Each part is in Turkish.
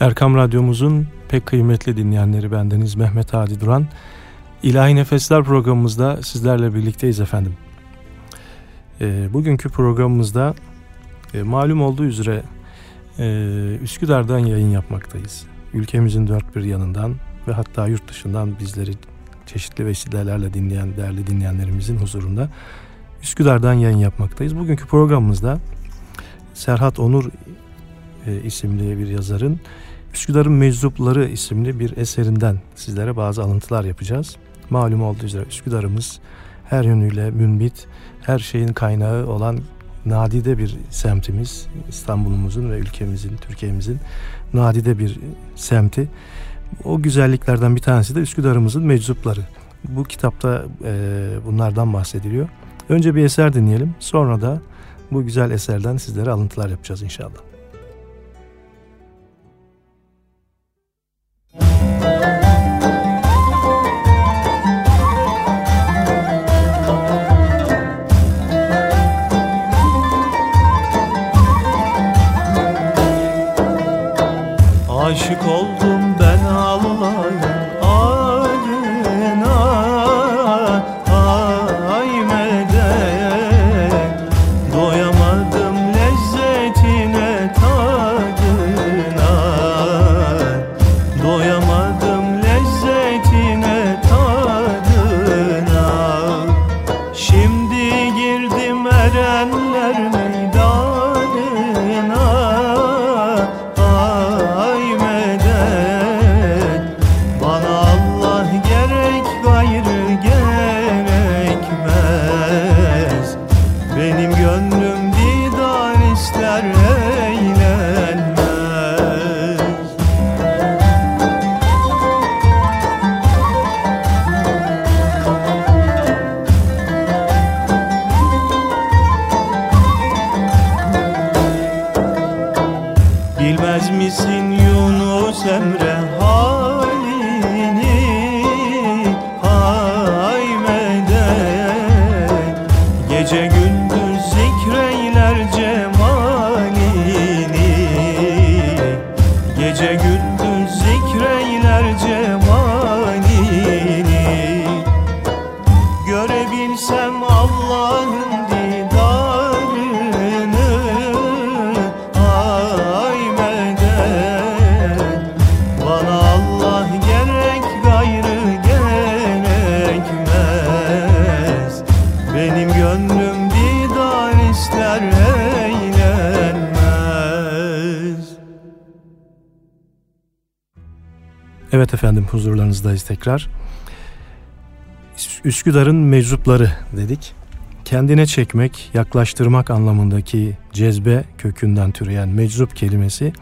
Erkam Radyomuzun pek kıymetli dinleyenleri bendeniz Mehmet Hadi Duran. İlahi Nefesler programımızda sizlerle birlikteyiz efendim. E, bugünkü programımızda e, malum olduğu üzere e, Üsküdar'dan yayın yapmaktayız. Ülkemizin dört bir yanından ve hatta yurt dışından bizleri çeşitli vesilelerle dinleyen değerli dinleyenlerimizin huzurunda Üsküdar'dan yayın yapmaktayız. Bugünkü programımızda Serhat Onur e, isimli bir yazarın Üsküdar'ın Meczupları isimli bir eserinden sizlere bazı alıntılar yapacağız. Malum olduğu üzere Üsküdar'ımız her yönüyle münbit, her şeyin kaynağı olan nadide bir semtimiz. İstanbul'umuzun ve ülkemizin, Türkiye'mizin nadide bir semti. O güzelliklerden bir tanesi de Üsküdar'ımızın meczupları. Bu kitapta e, bunlardan bahsediliyor. Önce bir eser dinleyelim. Sonra da bu güzel eserden sizlere alıntılar yapacağız inşallah. Huzurlarınızdayız tekrar. Üsküdar'ın meczupları dedik. Kendine çekmek, yaklaştırmak anlamındaki cezbe kökünden türeyen meczup kelimesi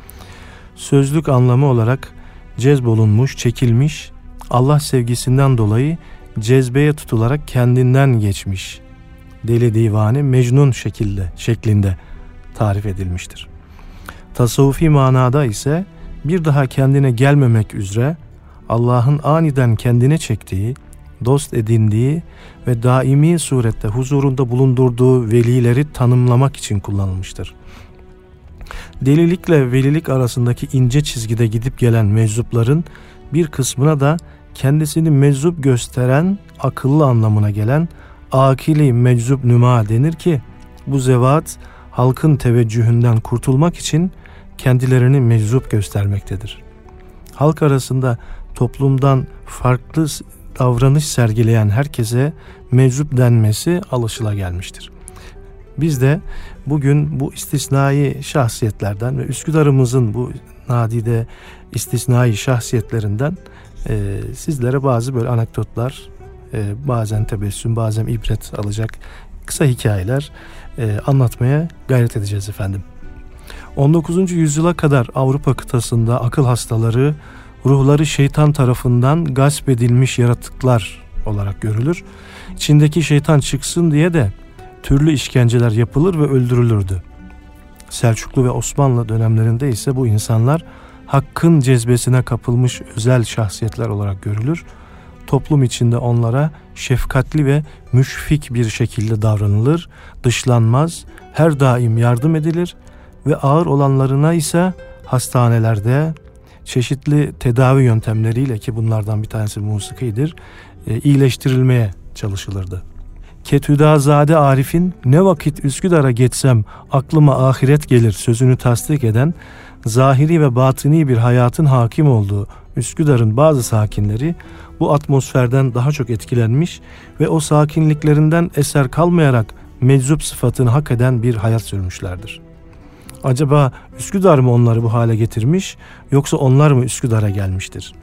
sözlük anlamı olarak cezbolunmuş, çekilmiş, Allah sevgisinden dolayı cezbeye tutularak kendinden geçmiş deli divane mecnun şekilde şeklinde tarif edilmiştir. Tasavvufi manada ise bir daha kendine gelmemek üzere Allah'ın aniden kendine çektiği, dost edindiği ve daimi surette huzurunda bulundurduğu velileri tanımlamak için kullanılmıştır. Delilikle velilik arasındaki ince çizgide gidip gelen meczupların bir kısmına da kendisini meczup gösteren akıllı anlamına gelen akili meczup nüma denir ki bu zevat halkın teveccühünden kurtulmak için kendilerini meczup göstermektedir. Halk arasında toplumdan farklı davranış sergileyen herkese meczup denmesi alışıla gelmiştir. Biz de bugün bu istisnai şahsiyetlerden ve Üsküdar'ımızın bu nadide istisnai şahsiyetlerinden e, sizlere bazı böyle anekdotlar, e, bazen tebessüm, bazen ibret alacak kısa hikayeler e, anlatmaya gayret edeceğiz efendim. 19. yüzyıla kadar Avrupa kıtasında akıl hastaları ruhları şeytan tarafından gasp edilmiş yaratıklar olarak görülür. İçindeki şeytan çıksın diye de türlü işkenceler yapılır ve öldürülürdü. Selçuklu ve Osmanlı dönemlerinde ise bu insanlar hakkın cezbesine kapılmış özel şahsiyetler olarak görülür. Toplum içinde onlara şefkatli ve müşfik bir şekilde davranılır, dışlanmaz, her daim yardım edilir ve ağır olanlarına ise hastanelerde, çeşitli tedavi yöntemleriyle ki bunlardan bir tanesi musikidir e, iyileştirilmeye çalışılırdı. Ketüdazade Arif'in ne vakit Üsküdar'a geçsem aklıma ahiret gelir sözünü tasdik eden zahiri ve batini bir hayatın hakim olduğu Üsküdar'ın bazı sakinleri bu atmosferden daha çok etkilenmiş ve o sakinliklerinden eser kalmayarak meczup sıfatını hak eden bir hayat sürmüşlerdir. Acaba Üsküdar mı onları bu hale getirmiş yoksa onlar mı Üsküdar'a gelmiştir?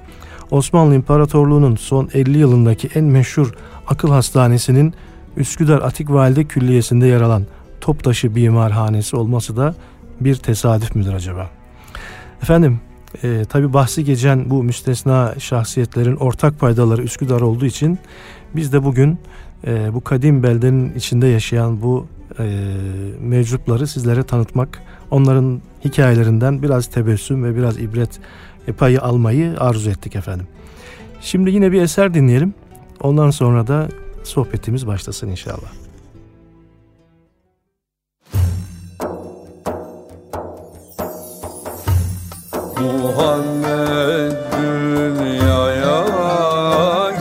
Osmanlı İmparatorluğu'nun son 50 yılındaki en meşhur akıl hastanesinin Üsküdar Atik Valide Külliyesi'nde yer alan Toptaşı Bimarhanesi olması da bir tesadüf müdür acaba? Efendim e, tabi bahsi geçen bu müstesna şahsiyetlerin ortak paydaları Üsküdar olduğu için biz de bugün e, bu kadim beldenin içinde yaşayan bu e, mevcutları sizlere tanıtmak, onların hikayelerinden biraz tebessüm ve biraz ibret payı almayı arzu ettik efendim. Şimdi yine bir eser dinleyelim. Ondan sonra da sohbetimiz başlasın inşallah. Muhammed dünyaya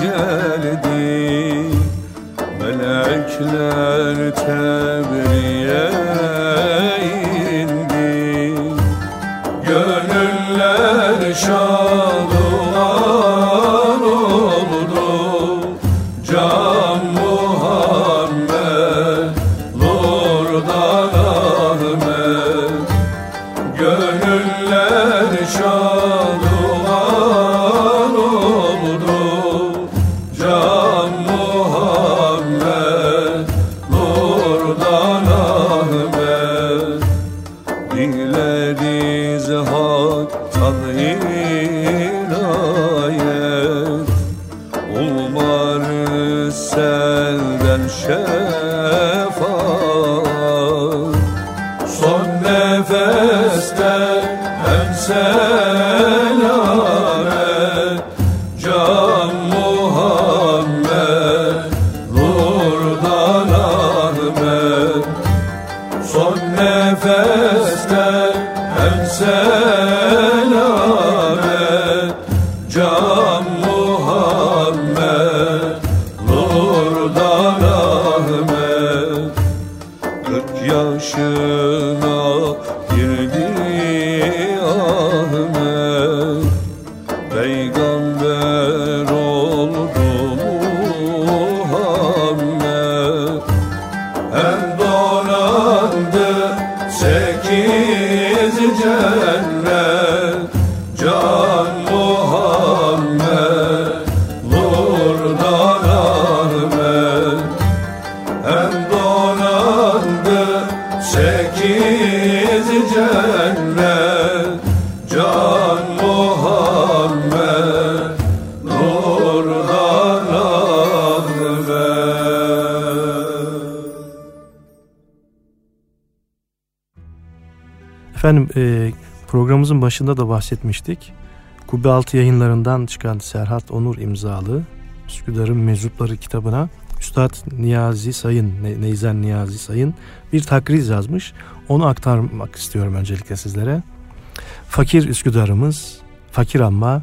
geldi Melekler tebriye başında da bahsetmiştik. Kubbe Altı yayınlarından çıkan Serhat Onur imzalı Üsküdar'ın Mezupları kitabına Üstad Niyazi Sayın, ne, Neyzen Niyazi Sayın bir takriz yazmış. Onu aktarmak istiyorum öncelikle sizlere. Fakir Üsküdar'ımız, fakir ama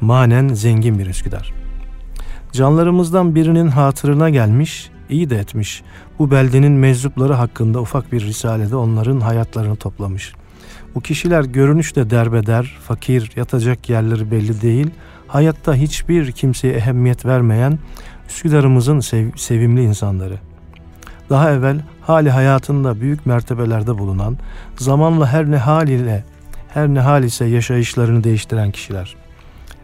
manen zengin bir Üsküdar. Canlarımızdan birinin hatırına gelmiş, iyi de etmiş. Bu beldenin meczupları hakkında ufak bir risalede onların hayatlarını toplamış.'' Bu kişiler görünüşte derbeder, fakir, yatacak yerleri belli değil, hayatta hiçbir kimseye ehemmiyet vermeyen Üsküdar'ımızın sev sevimli insanları. Daha evvel hali hayatında büyük mertebelerde bulunan, zamanla her ne hal ile, her ne hal ise yaşayışlarını değiştiren kişiler.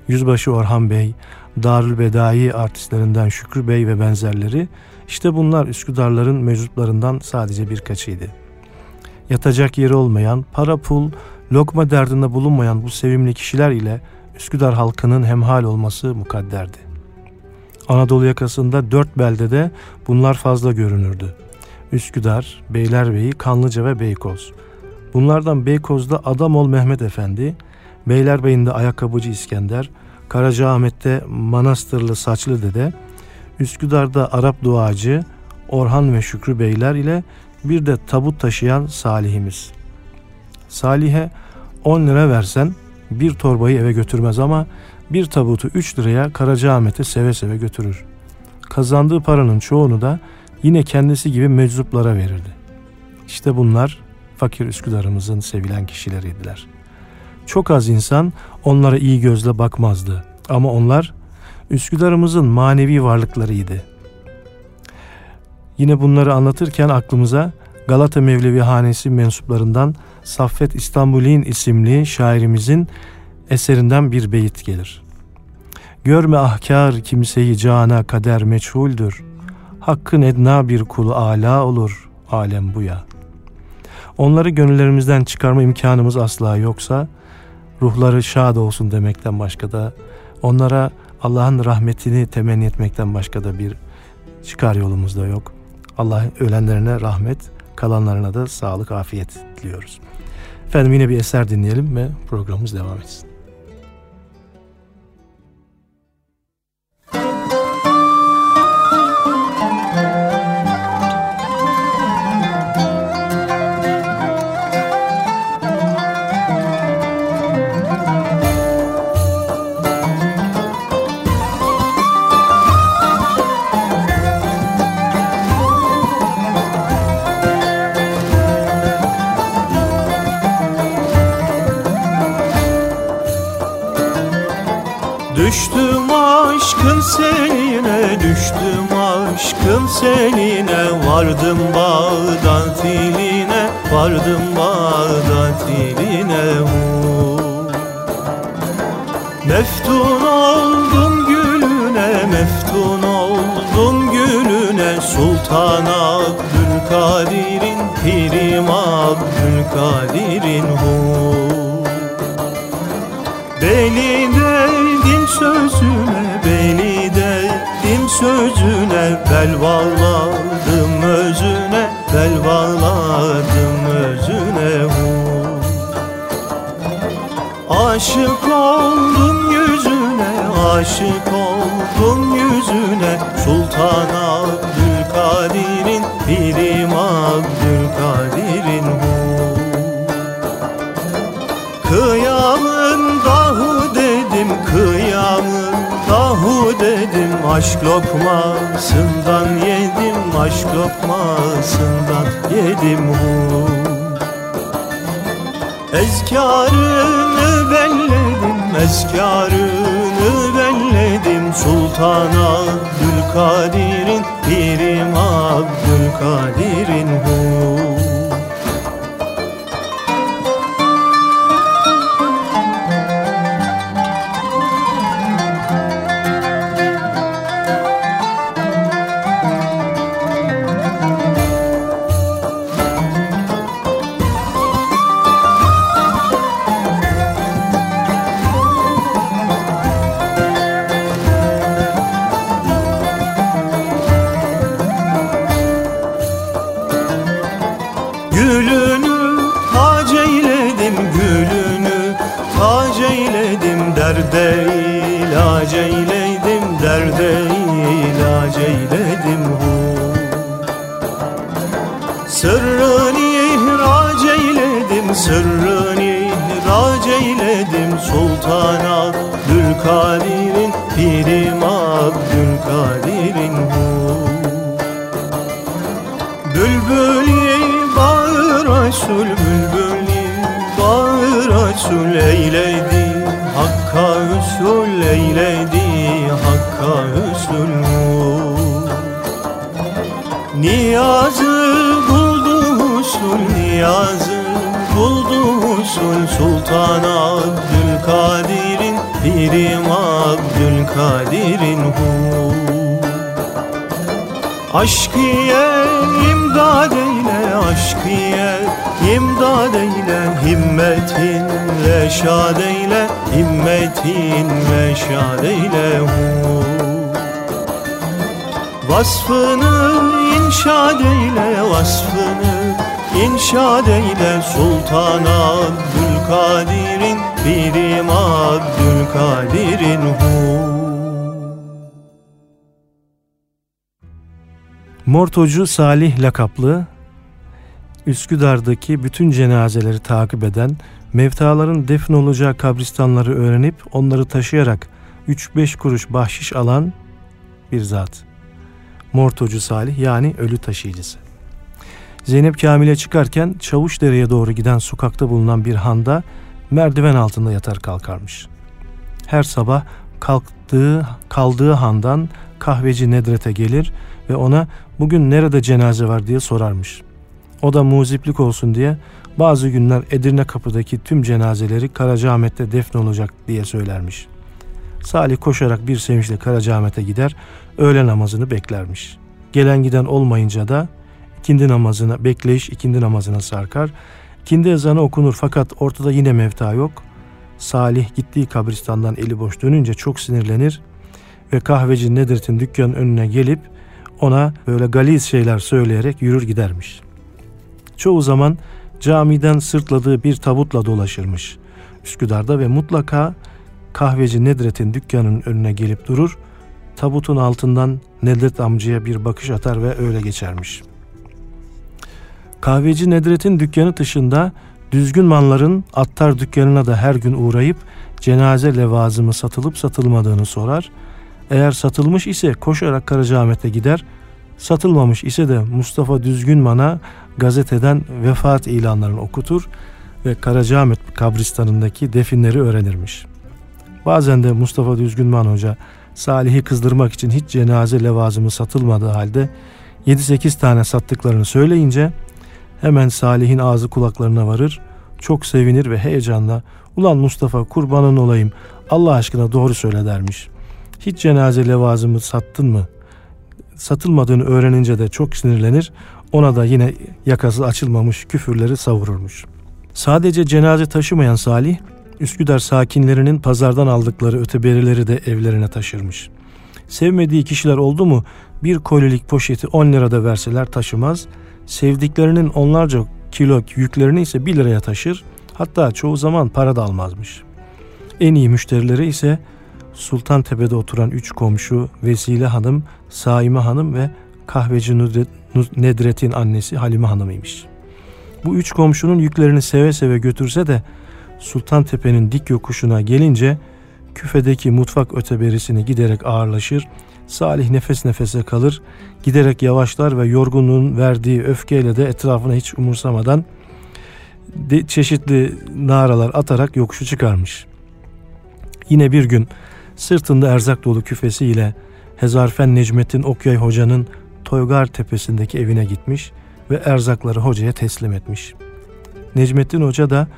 Yüzbaşı Orhan Bey, Darül Bedai artistlerinden Şükrü Bey ve benzerleri, işte bunlar Üsküdarların mevcutlarından sadece birkaçıydı.'' Yatacak yeri olmayan, para pul, lokma derdinde bulunmayan bu sevimli kişiler ile Üsküdar halkının hemhal olması mukadderdi. Anadolu yakasında dört beldede bunlar fazla görünürdü. Üsküdar, Beylerbeyi, Kanlıca ve Beykoz. Bunlardan Beykoz'da Adamol Mehmet Efendi, Beylerbeyi'nde Ayakkabıcı İskender, Karacaahmet'te Manastırlı Saçlı Dede, Üsküdar'da Arap Duacı, Orhan ve Şükrü Beyler ile bir de tabut taşıyan Salihimiz. Salih'e 10 lira versen bir torbayı eve götürmez ama bir tabutu 3 liraya Karacaahmet'e seve seve götürür. Kazandığı paranın çoğunu da yine kendisi gibi meczuplara verirdi. İşte bunlar fakir Üsküdar'ımızın sevilen kişileriydiler. Çok az insan onlara iyi gözle bakmazdı ama onlar Üsküdar'ımızın manevi varlıklarıydı. Yine bunları anlatırken aklımıza Galata Mevlevi Hanesi mensuplarından Saffet İstanbul'in isimli şairimizin eserinden bir beyit gelir. Görme ahkar kimseyi cana kader meçhuldür. Hakkın edna bir kulu ala olur alem bu ya. Onları gönüllerimizden çıkarma imkanımız asla yoksa ruhları şad olsun demekten başka da onlara Allah'ın rahmetini temenni etmekten başka da bir çıkar yolumuz da yok. Allah ölenlerine rahmet, kalanlarına da sağlık, afiyet diliyoruz. Efendim yine bir eser dinleyelim ve programımız devam etsin. Hu Ezkarını belledim, ezkarını belledim. Sultan Abdülkadir'in, Pirim Abdülkadir'in hu Resul Eyledi Hakka Resul eyledi Hakka Resul Niyazı buldu husul Niyazı buldu husul Sultan Abdülkadir'in Pirim Abdülkadir'in hu. Aşkiye imdad eyle, aşkiye imdad eyle Himmetinle şad eyle, himmetinle şad eyle hu. Vasfını inşad eyle, vasfını inşad eyle Sultan Abdülkadir'in, Pirim Abdülkadir'in hu. Mortocu Salih lakaplı Üsküdar'daki bütün cenazeleri takip eden Mevtaların defn olacağı kabristanları öğrenip onları taşıyarak 3-5 kuruş bahşiş alan bir zat. Mortocu Salih yani ölü taşıyıcısı. Zeynep Kamil'e çıkarken Çavuşdere'ye doğru giden sokakta bulunan bir handa merdiven altında yatar kalkarmış. Her sabah kalktığı, kaldığı handan kahveci Nedret'e gelir ve ona bugün nerede cenaze var diye sorarmış. O da muziplik olsun diye bazı günler Edirne kapıdaki tüm cenazeleri Karacaahmet'te defnolacak diye söylermiş. Salih koşarak bir sevinçle Karacaahmet'e gider, öğle namazını beklermiş. Gelen giden olmayınca da ikindi namazına, bekleyiş ikindi namazına sarkar. İkindi ezanı okunur fakat ortada yine mevta yok. Salih gittiği kabristandan eli boş dönünce çok sinirlenir ve kahveci Nedret'in dükkanın önüne gelip ona böyle galiz şeyler söyleyerek yürür gidermiş. Çoğu zaman camiden sırtladığı bir tabutla dolaşırmış Üsküdar'da ve mutlaka kahveci Nedret'in dükkanının önüne gelip durur, tabutun altından Nedret amcaya bir bakış atar ve öyle geçermiş. Kahveci Nedret'in dükkanı dışında düzgün manların attar dükkanına da her gün uğrayıp cenaze levazımı satılıp satılmadığını sorar. Eğer satılmış ise koşarak Karacaahmet'e gider, satılmamış ise de Mustafa Düzgünman'a gazeteden vefat ilanlarını okutur ve Karacaahmet kabristanındaki definleri öğrenirmiş. Bazen de Mustafa Düzgünman Hoca Salih'i kızdırmak için hiç cenaze levazımı satılmadığı halde 7-8 tane sattıklarını söyleyince hemen Salih'in ağzı kulaklarına varır, çok sevinir ve heyecanla ''Ulan Mustafa kurbanın olayım Allah aşkına doğru söyle'' dermiş. ''Hiç cenaze levazımı sattın mı?'' Satılmadığını öğrenince de çok sinirlenir, ona da yine yakası açılmamış küfürleri savururmuş. Sadece cenaze taşımayan Salih, Üsküdar sakinlerinin pazardan aldıkları öteberileri de evlerine taşırmış. Sevmediği kişiler oldu mu bir kolilik poşeti 10 lirada verseler taşımaz, sevdiklerinin onlarca kilo yüklerini ise 1 liraya taşır, hatta çoğu zaman para da almazmış. En iyi müşterileri ise Sultan Tepe'de oturan üç komşu Vesile Hanım, Saime Hanım ve kahveci Nedret'in annesi Halime Hanım'ıymış. Bu üç komşunun yüklerini seve seve götürse de Sultan Tepe'nin dik yokuşuna gelince küfedeki mutfak öteberisini giderek ağırlaşır, Salih nefes nefese kalır, giderek yavaşlar ve yorgunluğun verdiği öfkeyle de etrafına hiç umursamadan çeşitli naralar atarak yokuşu çıkarmış. Yine bir gün sırtında erzak dolu küfesiyle Hezarfen Necmettin Okyay Hoca'nın Toygar Tepesi'ndeki evine gitmiş ve erzakları hocaya teslim etmiş. Necmettin Hoca da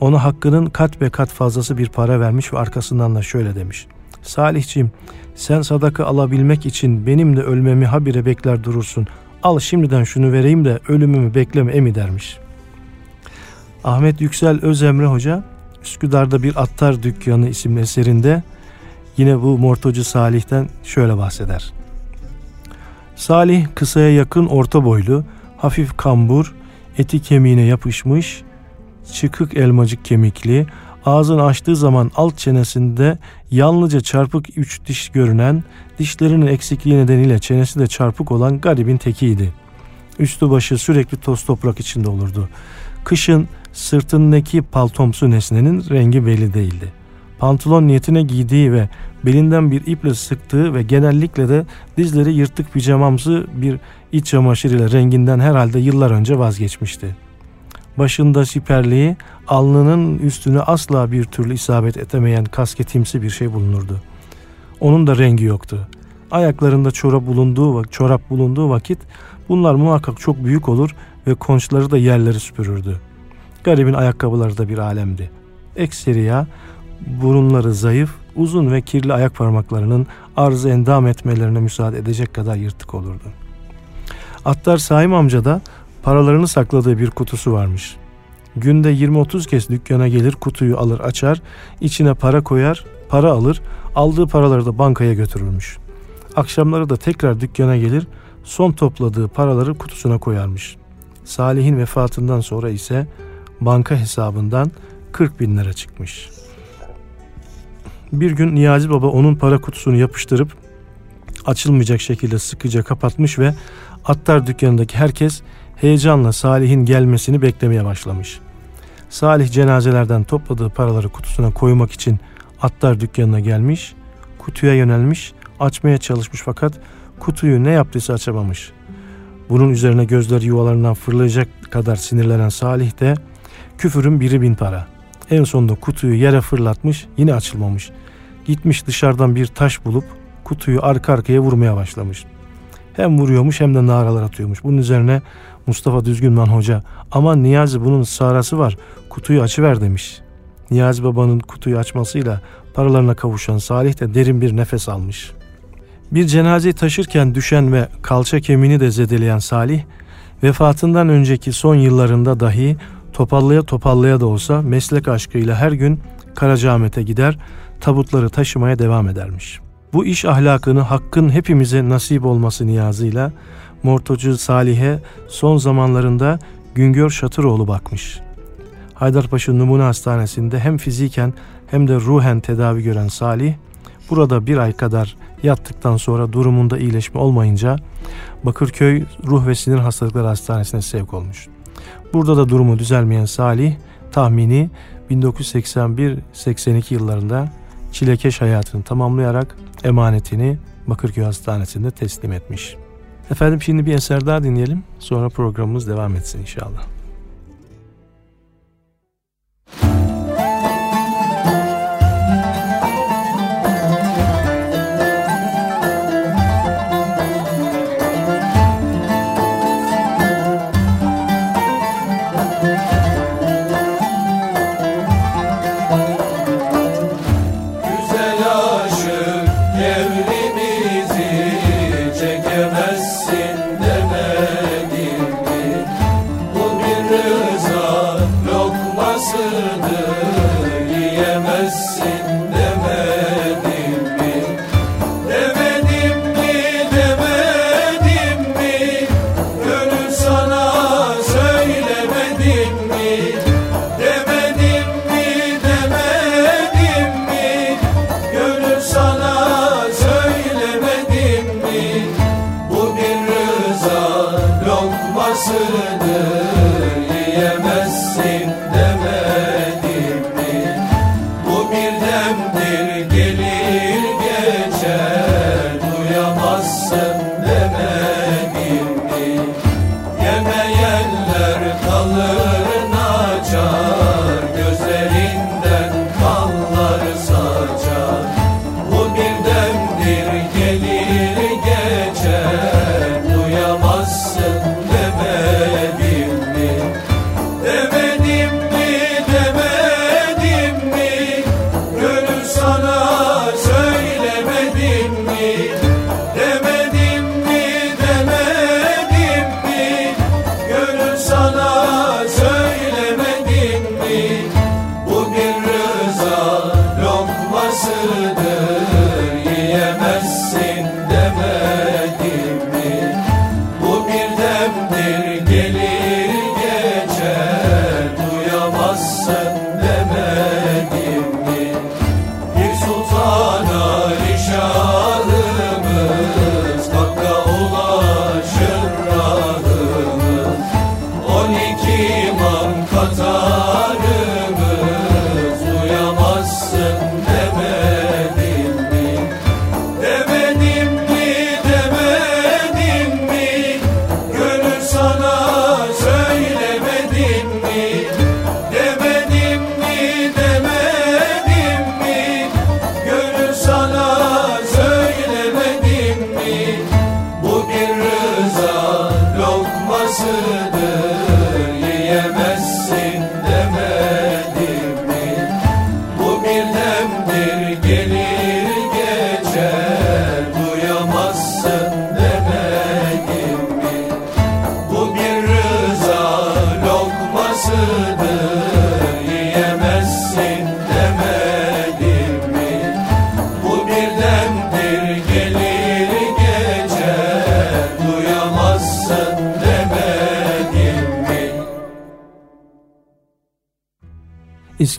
ona hakkının kat ve kat fazlası bir para vermiş ve arkasından da şöyle demiş. Salihciğim sen sadaka alabilmek için benim de ölmemi habire bekler durursun. Al şimdiden şunu vereyim de ölümümü bekleme emi dermiş. Ahmet Yüksel Özemre Hoca Üsküdar'da bir attar dükkanı isimli eserinde yine bu Mortocu Salih'ten şöyle bahseder. Salih kısaya yakın orta boylu, hafif kambur, eti kemiğine yapışmış, çıkık elmacık kemikli, ağzını açtığı zaman alt çenesinde yalnızca çarpık üç diş görünen, dişlerinin eksikliği nedeniyle çenesi de çarpık olan garibin tekiydi. Üstü başı sürekli toz toprak içinde olurdu. Kışın sırtındaki paltomsu nesnenin rengi belli değildi. Pantolon niyetine giydiği ve belinden bir iple sıktığı ve genellikle de dizleri yırtık pijamamsı bir iç çamaşır ile renginden herhalde yıllar önce vazgeçmişti. Başında siperliği, alnının üstüne asla bir türlü isabet etemeyen kasketimsi bir şey bulunurdu. Onun da rengi yoktu. Ayaklarında çorap bulunduğu, çorap bulunduğu vakit bunlar muhakkak çok büyük olur ve konçları da yerleri süpürürdü. Garibin ayakkabıları da bir alemdi. Ekseriya burunları zayıf, uzun ve kirli ayak parmaklarının arzı endam etmelerine müsaade edecek kadar yırtık olurdu. Attar Saim amca da paralarını sakladığı bir kutusu varmış. Günde 20-30 kez dükkana gelir kutuyu alır açar, içine para koyar, para alır, aldığı paraları da bankaya götürürmüş. Akşamları da tekrar dükkana gelir, son topladığı paraları kutusuna koyarmış. Salih'in vefatından sonra ise banka hesabından 40 bin lira çıkmış.'' Bir gün Niyazi Baba onun para kutusunu yapıştırıp açılmayacak şekilde sıkıca kapatmış ve attar dükkanındaki herkes heyecanla Salih'in gelmesini beklemeye başlamış. Salih cenazelerden topladığı paraları kutusuna koymak için atlar dükkanına gelmiş, kutuya yönelmiş, açmaya çalışmış fakat kutuyu ne yaptıysa açamamış. Bunun üzerine gözleri yuvalarından fırlayacak kadar sinirlenen Salih de küfürün biri bin para. En sonunda kutuyu yere fırlatmış yine açılmamış. Gitmiş dışarıdan bir taş bulup kutuyu arka arkaya vurmaya başlamış. Hem vuruyormuş hem de naralar atıyormuş. Bunun üzerine Mustafa Düzgünman Hoca ama Niyazi bunun sarası var kutuyu açıver demiş. Niyazi babanın kutuyu açmasıyla paralarına kavuşan Salih de derin bir nefes almış. Bir cenazeyi taşırken düşen ve kalça kemiğini de zedeleyen Salih, vefatından önceki son yıllarında dahi topallaya topallaya da olsa meslek aşkıyla her gün Karacaahmet'e gider, tabutları taşımaya devam edermiş. Bu iş ahlakını hakkın hepimize nasip olması niyazıyla Mortocu Salih'e son zamanlarında Güngör Şatıroğlu bakmış. Haydarpaşa Numune Hastanesi'nde hem fiziken hem de ruhen tedavi gören Salih, burada bir ay kadar yattıktan sonra durumunda iyileşme olmayınca Bakırköy Ruh ve Sinir Hastalıkları Hastanesi'ne sevk olmuş. Burada da durumu düzelmeyen Salih, tahmini 1981-82 yıllarında çilekeş hayatını tamamlayarak emanetini Bakırköy Hastanesi'nde teslim etmiş. Efendim şimdi bir eser daha dinleyelim. Sonra programımız devam etsin inşallah.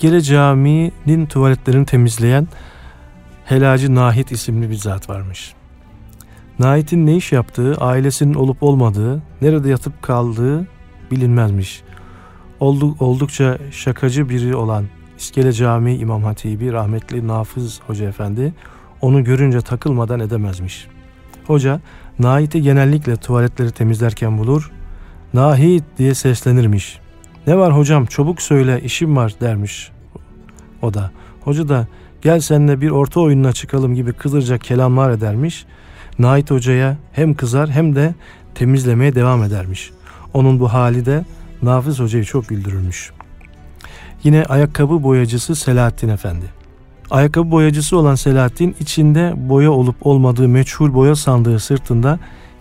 İskele Camii'nin tuvaletlerini temizleyen Helacı Nahit isimli bir zat varmış. Nahit'in ne iş yaptığı, ailesinin olup olmadığı, nerede yatıp kaldığı bilinmezmiş. Olduk, oldukça şakacı biri olan İskele Camii İmam Hatibi rahmetli Nafız Hoca Efendi onu görünce takılmadan edemezmiş. Hoca Nahit'i genellikle tuvaletleri temizlerken bulur. Nahit diye seslenirmiş. Ne var hocam çabuk söyle işim var dermiş o da. Hoca da gel seninle bir orta oyununa çıkalım gibi kızırcak kelamlar edermiş. Nait Hoca'ya hem kızar hem de temizlemeye devam edermiş. Onun bu hali de Nafiz Hoca'yı çok güldürürmüş. Yine ayakkabı boyacısı Selahattin Efendi. Ayakkabı boyacısı olan Selahattin içinde boya olup olmadığı meçhul boya sandığı sırtında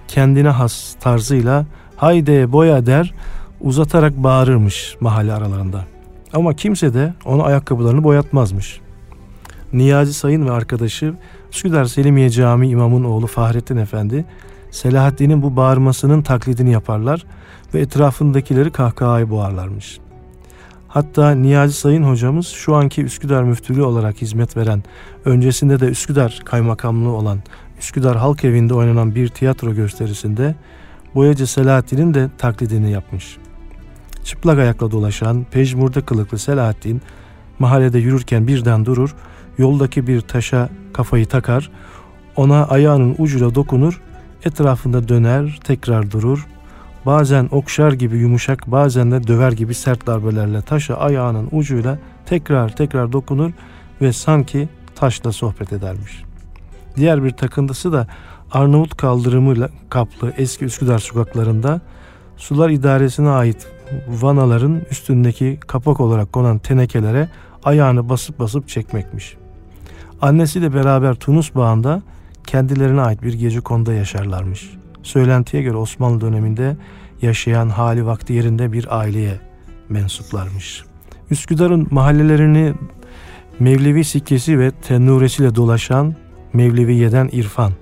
kendine has tarzıyla hayde boya der uzatarak bağırırmış mahalle aralarında. Ama kimse de ona ayakkabılarını boyatmazmış. Niyazi Sayın ve arkadaşı Üsküdar Selimiye Camii imamın oğlu Fahrettin Efendi Selahaddin'in bu bağırmasının taklidini yaparlar ve etrafındakileri kahkahaya boğarlarmış. Hatta Niyazi Sayın hocamız şu anki Üsküdar müftülüğü olarak hizmet veren, öncesinde de Üsküdar kaymakamlığı olan Üsküdar Halk Evi'nde oynanan bir tiyatro gösterisinde boyacı Selahaddin'in de taklidini yapmış. Çıplak ayakla dolaşan, pejmurda kılıklı Selahaddin mahallede yürürken birden durur, yoldaki bir taşa kafayı takar, ona ayağının ucuyla dokunur, etrafında döner, tekrar durur, bazen okşar gibi yumuşak, bazen de döver gibi sert darbelerle taşa ayağının ucuyla tekrar tekrar dokunur ve sanki taşla sohbet edermiş. Diğer bir takıntısı da Arnavut kaldırımıyla kaplı eski Üsküdar sokaklarında sular idaresine ait vanaların üstündeki kapak olarak konan tenekelere ayağını basıp basıp çekmekmiş. Annesiyle beraber Tunus Bağı'nda kendilerine ait bir gece konuda yaşarlarmış. Söylentiye göre Osmanlı döneminde yaşayan hali vakti yerinde bir aileye mensuplarmış. Üsküdar'ın mahallelerini Mevlevi sikkesi ve tennuresiyle dolaşan Mevleviye'den İrfan.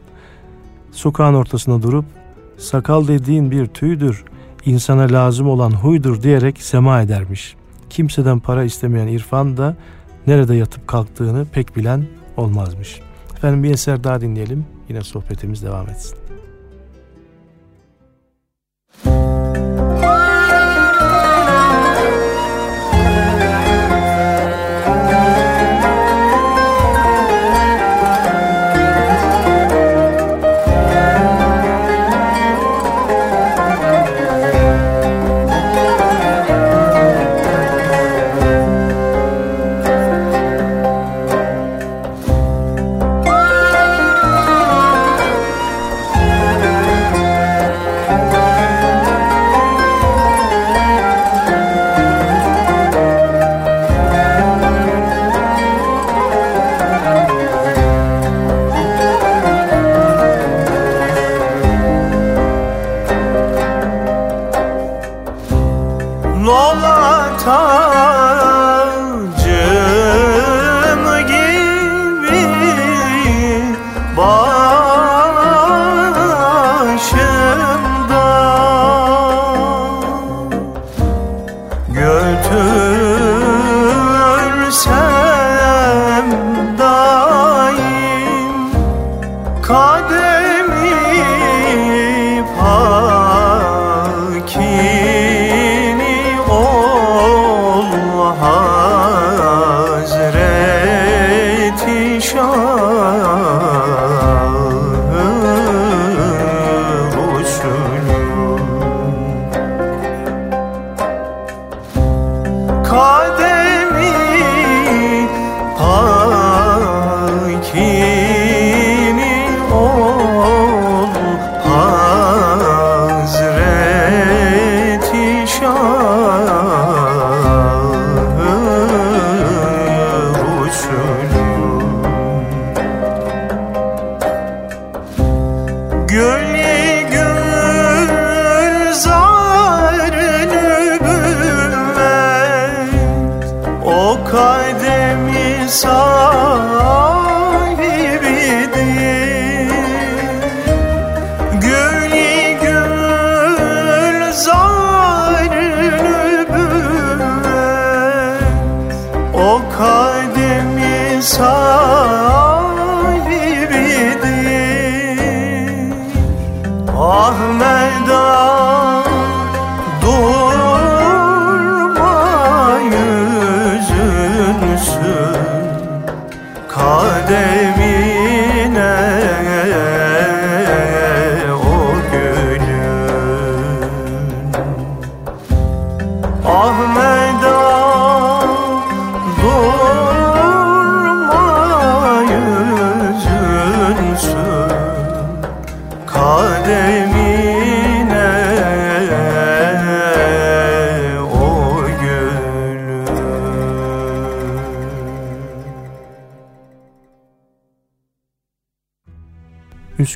Sokağın ortasında durup sakal dediğin bir tüydür, insana lazım olan huydur diyerek sema edermiş. Kimseden para istemeyen İrfan da nerede yatıp kalktığını pek bilen olmazmış. Efendim bir eser daha dinleyelim. Yine sohbetimiz devam etsin. Ahmeda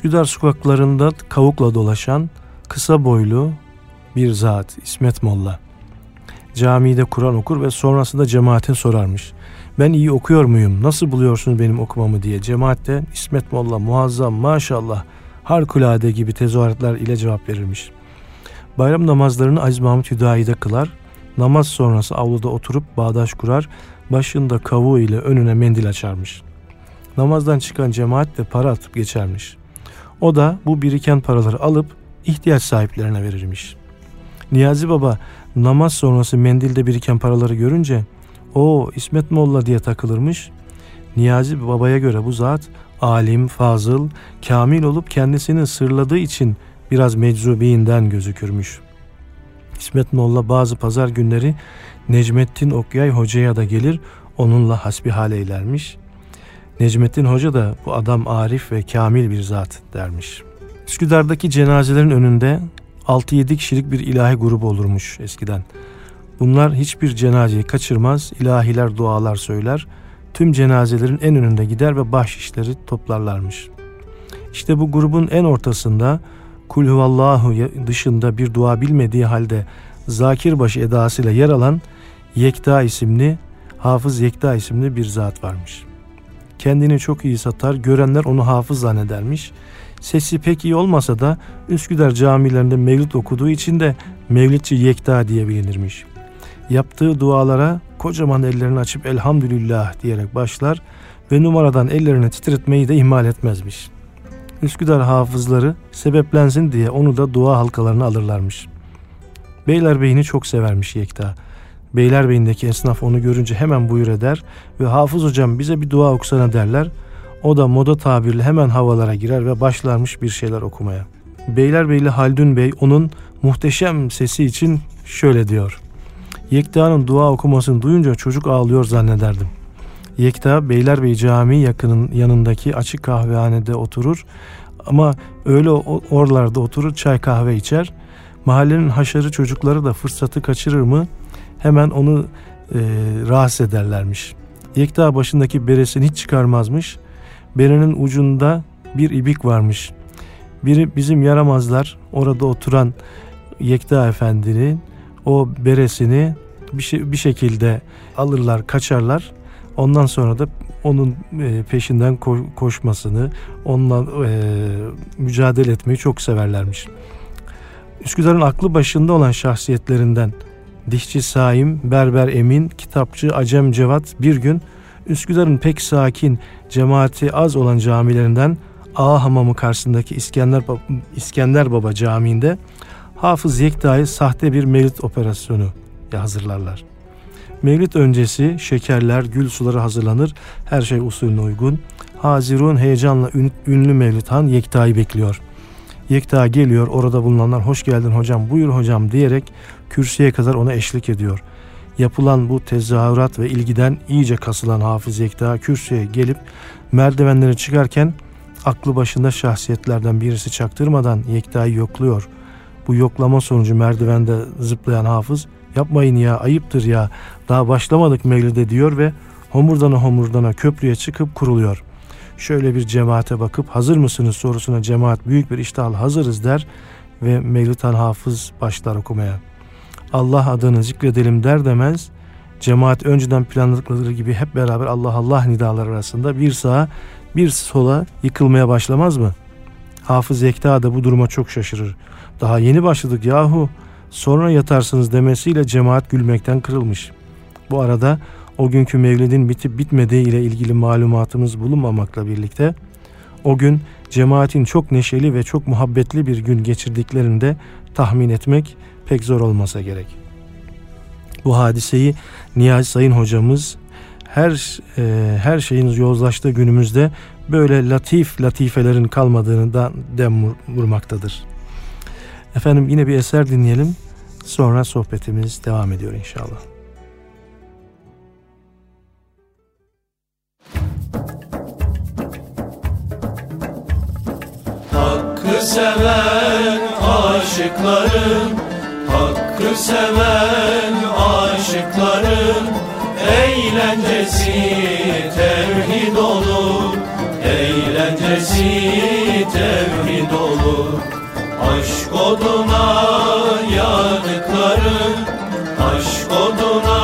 Üsküdar sokaklarında kavukla dolaşan kısa boylu bir zat İsmet Molla. Camide Kur'an okur ve sonrasında cemaatin sorarmış. Ben iyi okuyor muyum? Nasıl buluyorsunuz benim okumamı diye. Cemaatte İsmet Molla muazzam maşallah harikulade gibi tezahüratlar ile cevap verirmiş. Bayram namazlarını Aziz Mahmut Hüdayi'de kılar. Namaz sonrası avluda oturup bağdaş kurar. Başında kavuğu ile önüne mendil açarmış. Namazdan çıkan cemaat de para atıp geçermiş. O da bu biriken paraları alıp ihtiyaç sahiplerine verirmiş. Niyazi Baba namaz sonrası mendilde biriken paraları görünce o İsmet Molla diye takılırmış. Niyazi Baba'ya göre bu zat alim, fazıl, kamil olup kendisini sırladığı için biraz meczubiyinden gözükürmüş. İsmet Molla bazı pazar günleri Necmettin Okyay Hoca'ya da gelir onunla hasbihal eylermiş. Necmettin Hoca da bu adam arif ve kamil bir zat dermiş. Üsküdar'daki cenazelerin önünde 6-7 kişilik bir ilahi grubu olurmuş eskiden. Bunlar hiçbir cenazeyi kaçırmaz, ilahiler dualar söyler, tüm cenazelerin en önünde gider ve bahşişleri toplarlarmış. İşte bu grubun en ortasında Kul huvallahu dışında bir dua bilmediği halde zakirbaşı edasıyla yer alan Yekta isimli, Hafız Yekta isimli bir zat varmış.'' Kendini çok iyi satar, görenler onu hafız zannedermiş. Sesi pek iyi olmasa da Üsküdar camilerinde mevlüt okuduğu için de Mevlitçi Yekta diye bilinirmiş. Yaptığı dualara kocaman ellerini açıp elhamdülillah diyerek başlar ve numaradan ellerini titretmeyi de ihmal etmezmiş. Üsküdar hafızları sebeplensin diye onu da dua halkalarına alırlarmış. Beylerbeyini çok severmiş Yekta. Beylerbeyi'ndeki esnaf onu görünce hemen buyur eder ve Hafız hocam bize bir dua okusana derler. O da moda tabirle hemen havalara girer ve başlarmış bir şeyler okumaya. Beylerbeyli Haldun Bey onun muhteşem sesi için şöyle diyor. Yekta'nın dua okumasını duyunca çocuk ağlıyor zannederdim. Yekta Beylerbeyi Camii yakının yanındaki açık kahvehanede oturur ama öyle oralarda oturur çay kahve içer. Mahallenin haşarı çocukları da fırsatı kaçırır mı hemen onu e, rahatsız ederlermiş. Yekta başındaki beresini hiç çıkarmazmış. Berenin ucunda bir ibik varmış. Biri bizim yaramazlar orada oturan Yekta Efendi'nin o beresini bir, şey, bir şekilde alırlar, kaçarlar. Ondan sonra da onun e, peşinden koşmasını, onunla e, mücadele etmeyi çok severlermiş. Üsküdar'ın aklı başında olan şahsiyetlerinden Dişçi Saim, Berber Emin, Kitapçı Acem Cevat bir gün Üsküdar'ın pek sakin, cemaati az olan camilerinden Ağa Hamamı karşısındaki İskender, Baba, İskender Baba Camii'nde Hafız Yekta'yı sahte bir mevlid operasyonu hazırlarlar. Mevlid öncesi şekerler, gül suları hazırlanır. Her şey usulüne uygun. Hazirun heyecanla ünlü Mevlid Han Yekta'yı bekliyor. Yekta geliyor orada bulunanlar hoş geldin hocam buyur hocam diyerek kürsüye kadar ona eşlik ediyor. Yapılan bu tezahürat ve ilgiden iyice kasılan Hafız Yekta kürsüye gelip merdivenleri çıkarken aklı başında şahsiyetlerden birisi çaktırmadan Yekta'yı yokluyor. Bu yoklama sonucu merdivende zıplayan Hafız yapmayın ya ayıptır ya daha başlamadık mevlide diyor ve homurdana homurdana köprüye çıkıp kuruluyor. Şöyle bir cemaate bakıp hazır mısınız sorusuna cemaat büyük bir iştahla hazırız der ve Mevlütan Hafız başlar okumaya. Allah adını zikredelim der demez cemaat önceden planladıkları gibi hep beraber Allah Allah nidalar arasında bir sağa bir sola yıkılmaya başlamaz mı? Hafız Yekta da bu duruma çok şaşırır. Daha yeni başladık yahu sonra yatarsınız demesiyle cemaat gülmekten kırılmış. Bu arada o günkü mevlidin bitip bitmediği ile ilgili malumatımız bulunmamakla birlikte o gün cemaatin çok neşeli ve çok muhabbetli bir gün geçirdiklerini de tahmin etmek pek zor olmasa gerek. Bu hadiseyi Niyazi Sayın hocamız her e, her şeyin yozlaştığı günümüzde böyle latif latifelerin kalmadığını da dem vurmaktadır. Efendim yine bir eser dinleyelim. Sonra sohbetimiz devam ediyor inşallah. Hakkı seven aşıkların Hakkı seven aşıkların Eğlencesi tevhid olur. Eğlencesi tevhid olur. Aşk oduna yanıkların Aşk oduna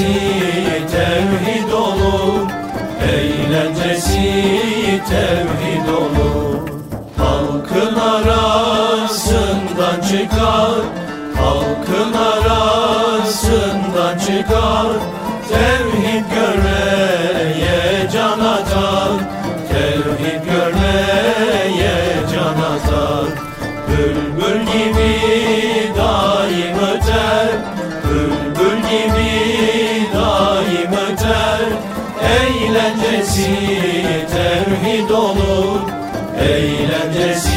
Eğlencesi tevhid olur. Eğlencesi tevhid olur. Halkın arasından çıkar. Halkın arasından çıkar. Tevhid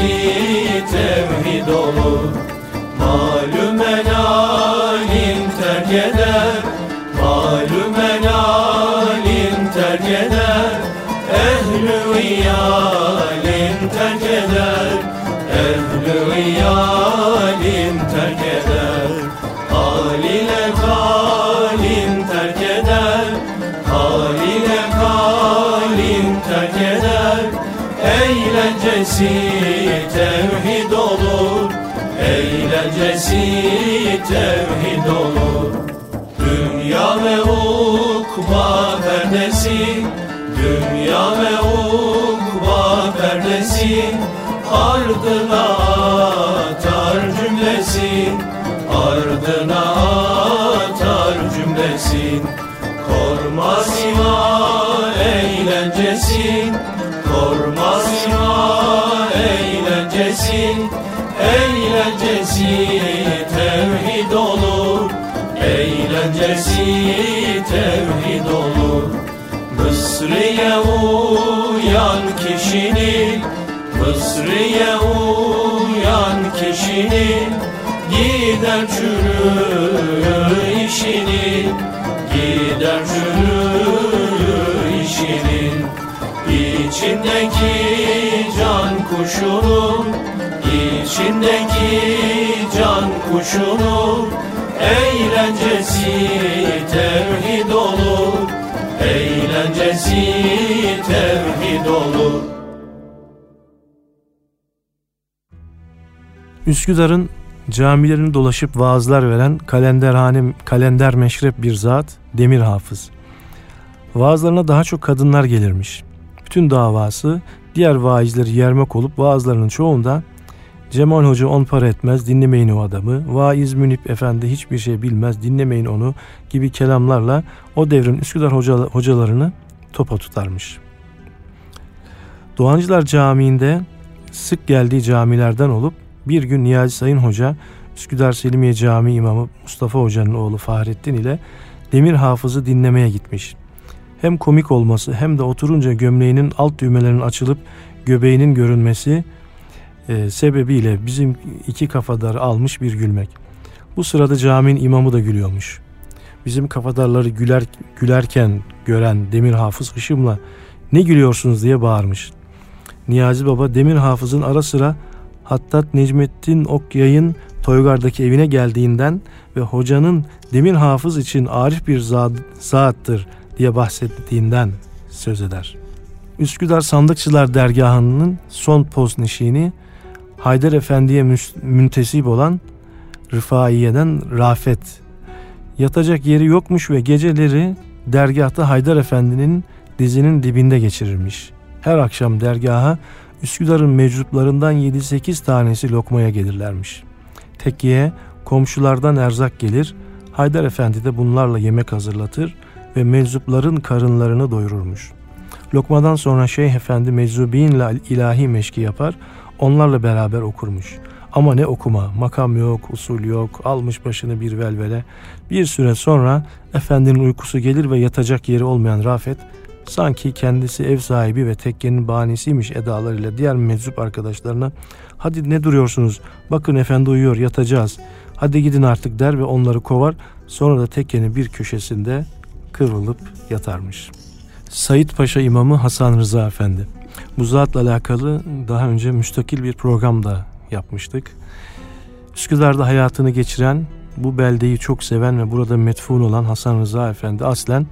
Eğlencesi tevhid olur. Malum helalim terk eder. Malum helalim terk eder. Ehlü iyalim terk eder. Ehlü iyalim terk eder. Hal ile terk eder. Hal ile terk eder. Eğlencesi tevhid olur. Eğlencesi tevhid olur. Dünya ve ukba perdesi Dünya ve ukba perdesi Ardına atar cümlesin Ardına atar cümlesin Korma sima eğlencesin Korma sima eğlencesin Eğlencesi tevhid olur. Eğlencesi tevhid olur. Mısri'ye uyan kişinin Mısri'ye uyan kişinin Gider çürür işinin Gider işinin İçindeki can kuşunun İçindeki can kuşunun Eğlencesi tevhid olur Eğlencesi tevhid olur Üsküdar'ın camilerini dolaşıp vaazlar veren kalenderhane, kalender meşrep bir zat Demir Hafız. Vaazlarına daha çok kadınlar gelirmiş. Bütün davası diğer vaizleri yermek olup vaazlarının çoğunda Cemal Hoca on para etmez dinlemeyin o adamı, vaiz Münip Efendi hiçbir şey bilmez dinlemeyin onu gibi kelamlarla o devrin Üsküdar hoca, hocalarını topa tutarmış. Doğancılar Camii'nde sık geldiği camilerden olup bir gün Niyazi Sayın Hoca Üsküdar Selimiye Camii imamı Mustafa Hoca'nın oğlu Fahrettin ile Demir Hafız'ı dinlemeye gitmiş. Hem komik olması hem de oturunca gömleğinin alt düğmelerinin açılıp göbeğinin görünmesi e, sebebiyle bizim iki kafadarı almış bir gülmek. Bu sırada caminin imamı da gülüyormuş. Bizim kafadarları güler, gülerken gören Demir Hafız hışımla ne gülüyorsunuz diye bağırmış. Niyazi Baba Demir Hafız'ın ara sıra Hattat Necmettin Okyay'ın Toygar'daki evine geldiğinden ve hocanın Demir Hafız için arif bir zat, zattır diye bahsettiğinden söz eder. Üsküdar Sandıkçılar Dergahı'nın son poz nişini Haydar Efendi'ye müntesip olan Rıfaiye'den Rafet. Yatacak yeri yokmuş ve geceleri dergahta Haydar Efendi'nin dizinin dibinde geçirirmiş. Her akşam dergaha Üsküdar'ın meczuplarından 7-8 tanesi lokmaya gelirlermiş. Tekkiye komşulardan erzak gelir, Haydar Efendi de bunlarla yemek hazırlatır ve meczupların karınlarını doyururmuş. Lokmadan sonra Şeyh Efendi meczubinle ilahi meşki yapar, onlarla beraber okurmuş. Ama ne okuma, makam yok, usul yok, almış başını bir velvele. Bir süre sonra efendinin uykusu gelir ve yatacak yeri olmayan Rafet, sanki kendisi ev sahibi ve tekkenin bahanesiymiş edalarıyla diğer meczup arkadaşlarına hadi ne duruyorsunuz bakın efendi uyuyor yatacağız hadi gidin artık der ve onları kovar sonra da tekkenin bir köşesinde kıvrılıp yatarmış. Said Paşa İmamı Hasan Rıza Efendi. Bu zatla alakalı daha önce müstakil bir program da yapmıştık. Üsküdar'da hayatını geçiren, bu beldeyi çok seven ve burada metfun olan Hasan Rıza Efendi aslen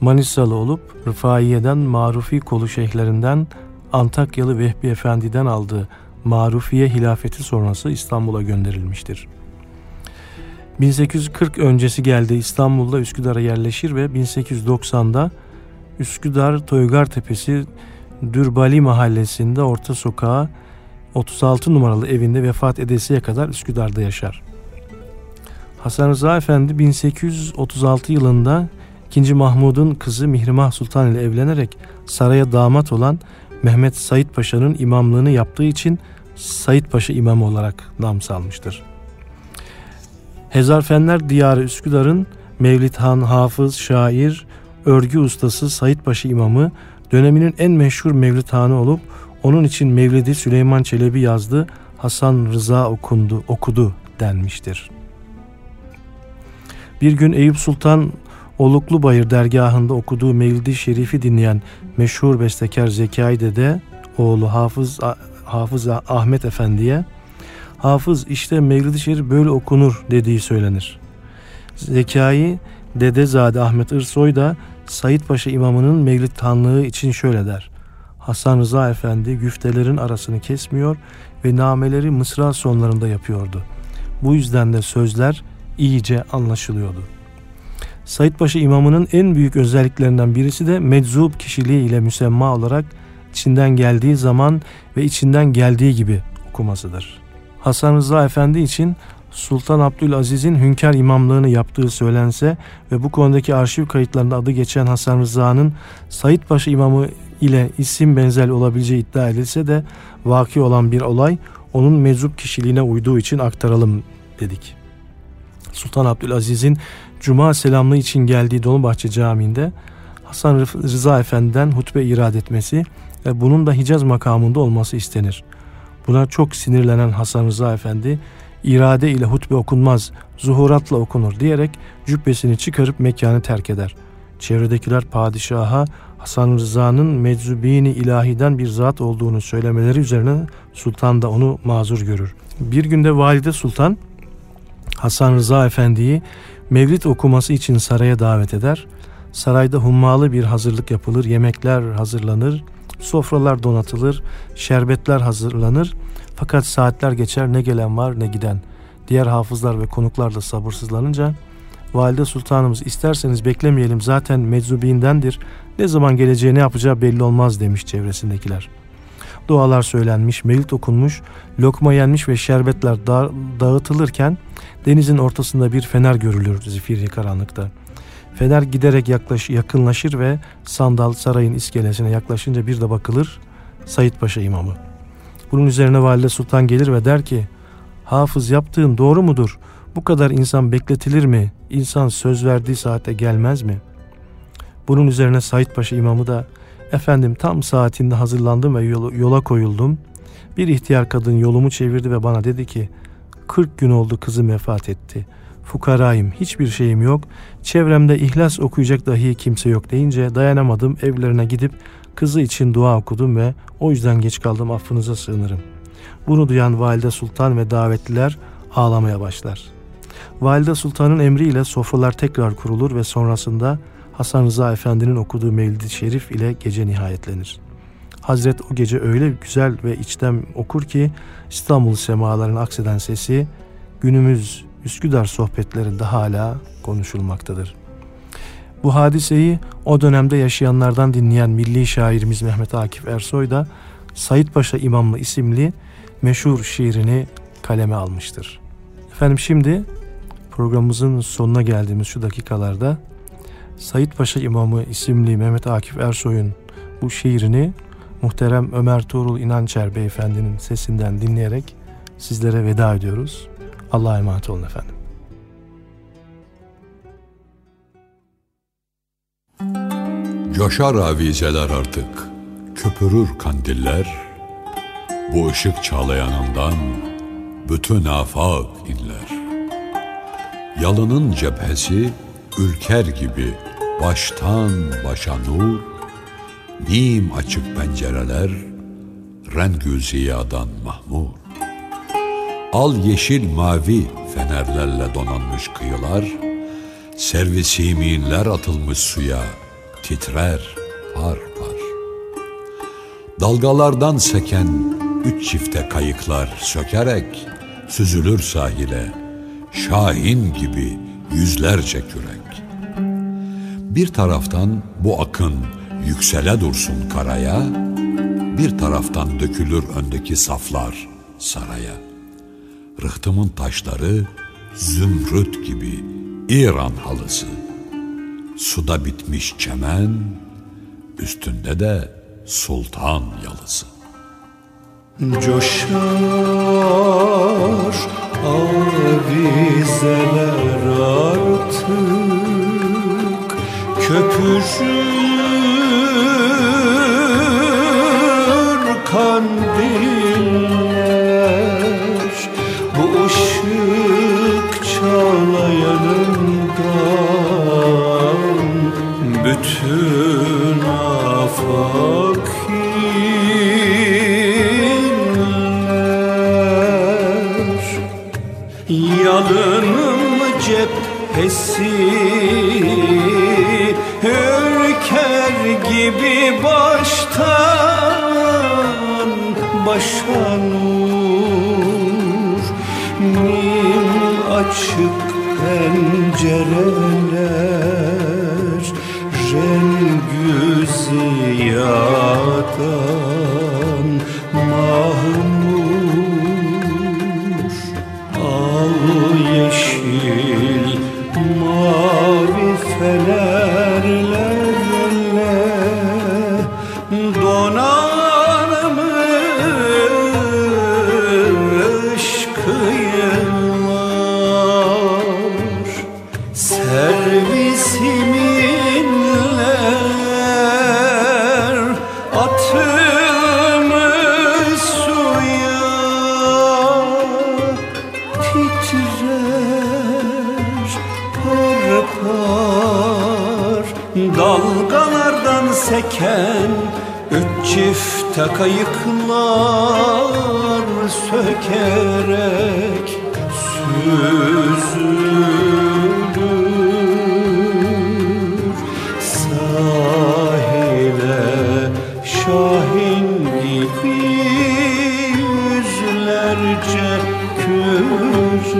Manisalı olup Rıfaiye'den Marufi kolu şeyhlerinden Antakyalı Vehbi Efendi'den aldığı Marufiye hilafeti sonrası İstanbul'a gönderilmiştir. 1840 öncesi geldi İstanbul'da Üsküdar'a yerleşir ve 1890'da Üsküdar Toygar Tepesi Dürbali mahallesinde orta sokağa 36 numaralı evinde vefat edesiye kadar Üsküdar'da yaşar. Hasan Rıza Efendi 1836 yılında 2. Mahmud'un kızı Mihrimah Sultan ile evlenerek saraya damat olan Mehmet Said Paşa'nın imamlığını yaptığı için Said Paşa imamı olarak nam salmıştır. Hezarfenler diyarı Üsküdar'ın Mevlid Han, hafız, şair, örgü ustası Said Paşa imamı döneminin en meşhur Mevlid Hanı olup onun için Mevlid'i Süleyman Çelebi yazdı, Hasan Rıza okundu, okudu denmiştir. Bir gün Eyüp Sultan Oluklu Bayır dergahında okuduğu Mevlid-i Şerif'i dinleyen meşhur bestekar Zekai Dede oğlu Hafız Hafız Ahmet Efendi'ye Hafız işte Mevlid-i Şerif böyle okunur dediği söylenir. Zekai Dedezade Ahmet Irsoy da Said Paşa imamının Mevlid tanlığı için şöyle der. Hasan Rıza Efendi güftelerin arasını kesmiyor ve nameleri mısra sonlarında yapıyordu. Bu yüzden de sözler iyice anlaşılıyordu.'' Said Paşa imamının en büyük özelliklerinden birisi de meczup kişiliği ile müsemma olarak içinden geldiği zaman ve içinden geldiği gibi okumasıdır. Hasan Rıza Efendi için Sultan Abdülaziz'in hünkâr imamlığını yaptığı söylense ve bu konudaki arşiv kayıtlarında adı geçen Hasan Rıza'nın Said Paşa imamı ile isim benzer olabileceği iddia edilse de vaki olan bir olay onun meczup kişiliğine uyduğu için aktaralım dedik. Sultan Abdülaziz'in Cuma selamlığı için geldiği Dolmabahçe Camii'nde Hasan Rıza Efendi'den hutbe irad etmesi ve bunun da Hicaz makamında olması istenir. Buna çok sinirlenen Hasan Rıza Efendi irade ile hutbe okunmaz, zuhuratla okunur diyerek cübbesini çıkarıp mekanı terk eder. Çevredekiler padişaha Hasan Rıza'nın meczubini ilahiden bir zat olduğunu söylemeleri üzerine sultan da onu mazur görür. Bir günde valide sultan Hasan Rıza Efendi'yi Mevlid okuması için saraya davet eder. Sarayda hummalı bir hazırlık yapılır, yemekler hazırlanır, sofralar donatılır, şerbetler hazırlanır. Fakat saatler geçer ne gelen var ne giden. Diğer hafızlar ve konuklar da sabırsızlanınca Valide Sultanımız isterseniz beklemeyelim zaten meczubindendir. Ne zaman geleceği ne yapacağı belli olmaz demiş çevresindekiler. Dualar söylenmiş, mevlid okunmuş, lokma yenmiş ve şerbetler da dağıtılırken denizin ortasında bir fener görülür zifiri karanlıkta. Fener giderek yaklaş, yakınlaşır ve sandal sarayın iskelesine yaklaşınca bir de bakılır Said Paşa imamı. Bunun üzerine Valide Sultan gelir ve der ki Hafız yaptığın doğru mudur? Bu kadar insan bekletilir mi? İnsan söz verdiği saate gelmez mi? Bunun üzerine Said Paşa imamı da Efendim tam saatinde hazırlandım ve yola koyuldum. Bir ihtiyar kadın yolumu çevirdi ve bana dedi ki 40 gün oldu kızım vefat etti. Fukarayım, hiçbir şeyim yok. Çevremde ihlas okuyacak dahi kimse yok deyince dayanamadım. Evlerine gidip kızı için dua okudum ve o yüzden geç kaldım affınıza sığınırım. Bunu duyan Valide Sultan ve davetliler ağlamaya başlar. Valide Sultan'ın emriyle sofralar tekrar kurulur ve sonrasında Hasan Rıza Efendi'nin okuduğu Mevlid-i Şerif ile gece nihayetlenir. Hazret o gece öyle güzel ve içten okur ki İstanbul semalarının akseden sesi günümüz Üsküdar sohbetlerinde hala konuşulmaktadır. Bu hadiseyi o dönemde yaşayanlardan dinleyen milli şairimiz Mehmet Akif Ersoy da Said Paşa İmamlı isimli meşhur şiirini kaleme almıştır. Efendim şimdi programımızın sonuna geldiğimiz şu dakikalarda Said Paşa İmamı isimli Mehmet Akif Ersoy'un bu şiirini muhterem Ömer Tuğrul İnançer Beyefendinin sesinden dinleyerek sizlere veda ediyoruz. Allah'a emanet olun efendim. Coşar avizeler artık, köpürür kandiller, bu ışık çağlayanından bütün afak inler. Yalının cephesi ülker gibi baştan başa nur, nim açık pencereler, rengü ziyadan mahmur. Al yeşil mavi fenerlerle donanmış kıyılar, servisiminler atılmış suya, titrer par par. Dalgalardan seken üç çifte kayıklar sökerek süzülür sahile, şahin gibi yüzlerce kürek. Bir taraftan bu akın yüksele dursun karaya, bir taraftan dökülür öndeki saflar saraya. Rıhtımın taşları zümrüt gibi İran halısı. Suda bitmiş çemen, üstünde de sultan yalısı. Coşar avizeler artık Köpürür kandiller Yalınım cephesi Ürker gibi baştan başa nur. Nim açık pencereler Rengü ziyadan kayıklar sökerek süzülür. Sahile Şahin gibi yüzlerce kürek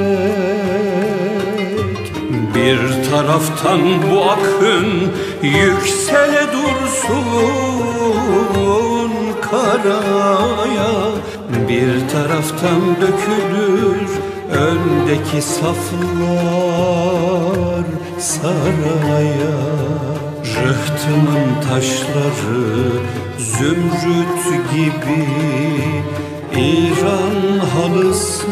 Bir taraftan bu akın yüksele dursun karaya Bir taraftan dökülür öndeki saflar saraya. Rıhtımın taşları zümrüt gibi İran halısı.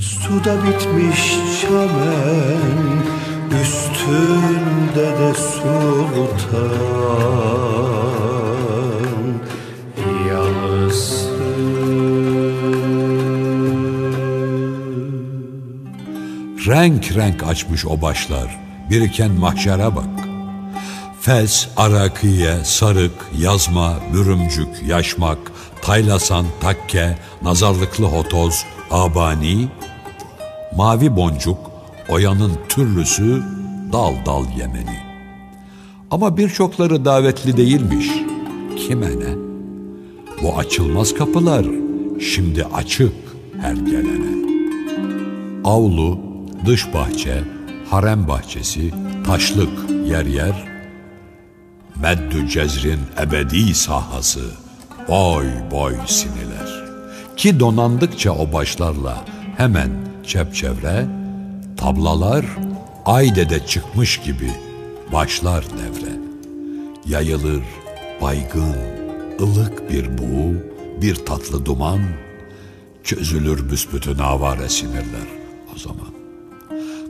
Suda bitmiş çamen Üstünde de sultan Yalısı Renk renk açmış o başlar, biriken mahşere bak. Fes, arakiye, sarık, yazma, bürümcük, yaşmak, taylasan, takke, nazarlıklı hotoz, abani, mavi boncuk, oyanın türlüsü, dal dal yemeni. Ama birçokları davetli değilmiş. Kime ne? Bu açılmaz kapılar şimdi açık her gelene. Avlu, dış bahçe, harem bahçesi, taşlık yer yer, meddü cezrin ebedi sahası, boy boy siniler. Ki donandıkça o başlarla hemen çepçevre, tablalar aydede çıkmış gibi başlar devre. Yayılır baygın, ılık bir buğu, bir tatlı duman, çözülür büsbütün avare sinirler o zaman.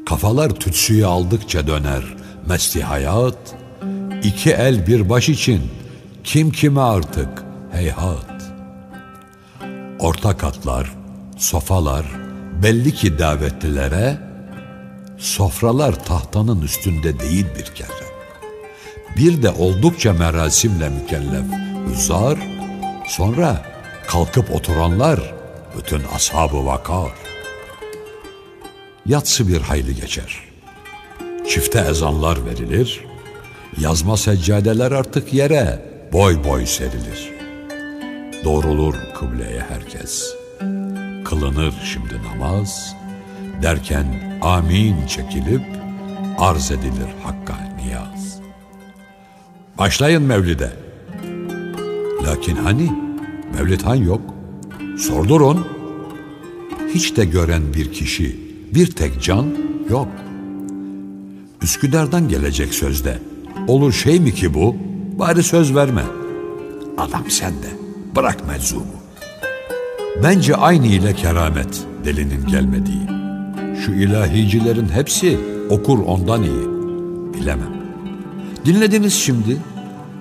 Kafalar tütsüyü aldıkça döner mesti hayat, iki el bir baş için kim kime artık heyhat. Orta katlar, sofalar belli ki davetlilere, sofralar tahtanın üstünde değil bir kere. Bir de oldukça merasimle mükellef hüzzar, sonra kalkıp oturanlar bütün ashabı vakar. Yatsı bir hayli geçer. Çifte ezanlar verilir, yazma seccadeler artık yere boy boy serilir. Doğrulur kıbleye herkes. Kılınır şimdi namaz, derken amin çekilip arz edilir Hakk'a niyaz. Başlayın mevlide. Lakin hani mevlid han yok. Sordurun. Hiç de gören bir kişi, bir tek can yok. Üsküdar'dan gelecek sözde. Olur şey mi ki bu? Bari söz verme. Adam sende. Bırak meczubu. Bence aynı ile keramet delinin gelmediği. Şu ilahicilerin hepsi okur ondan iyi. Bilemem. Dinlediniz şimdi.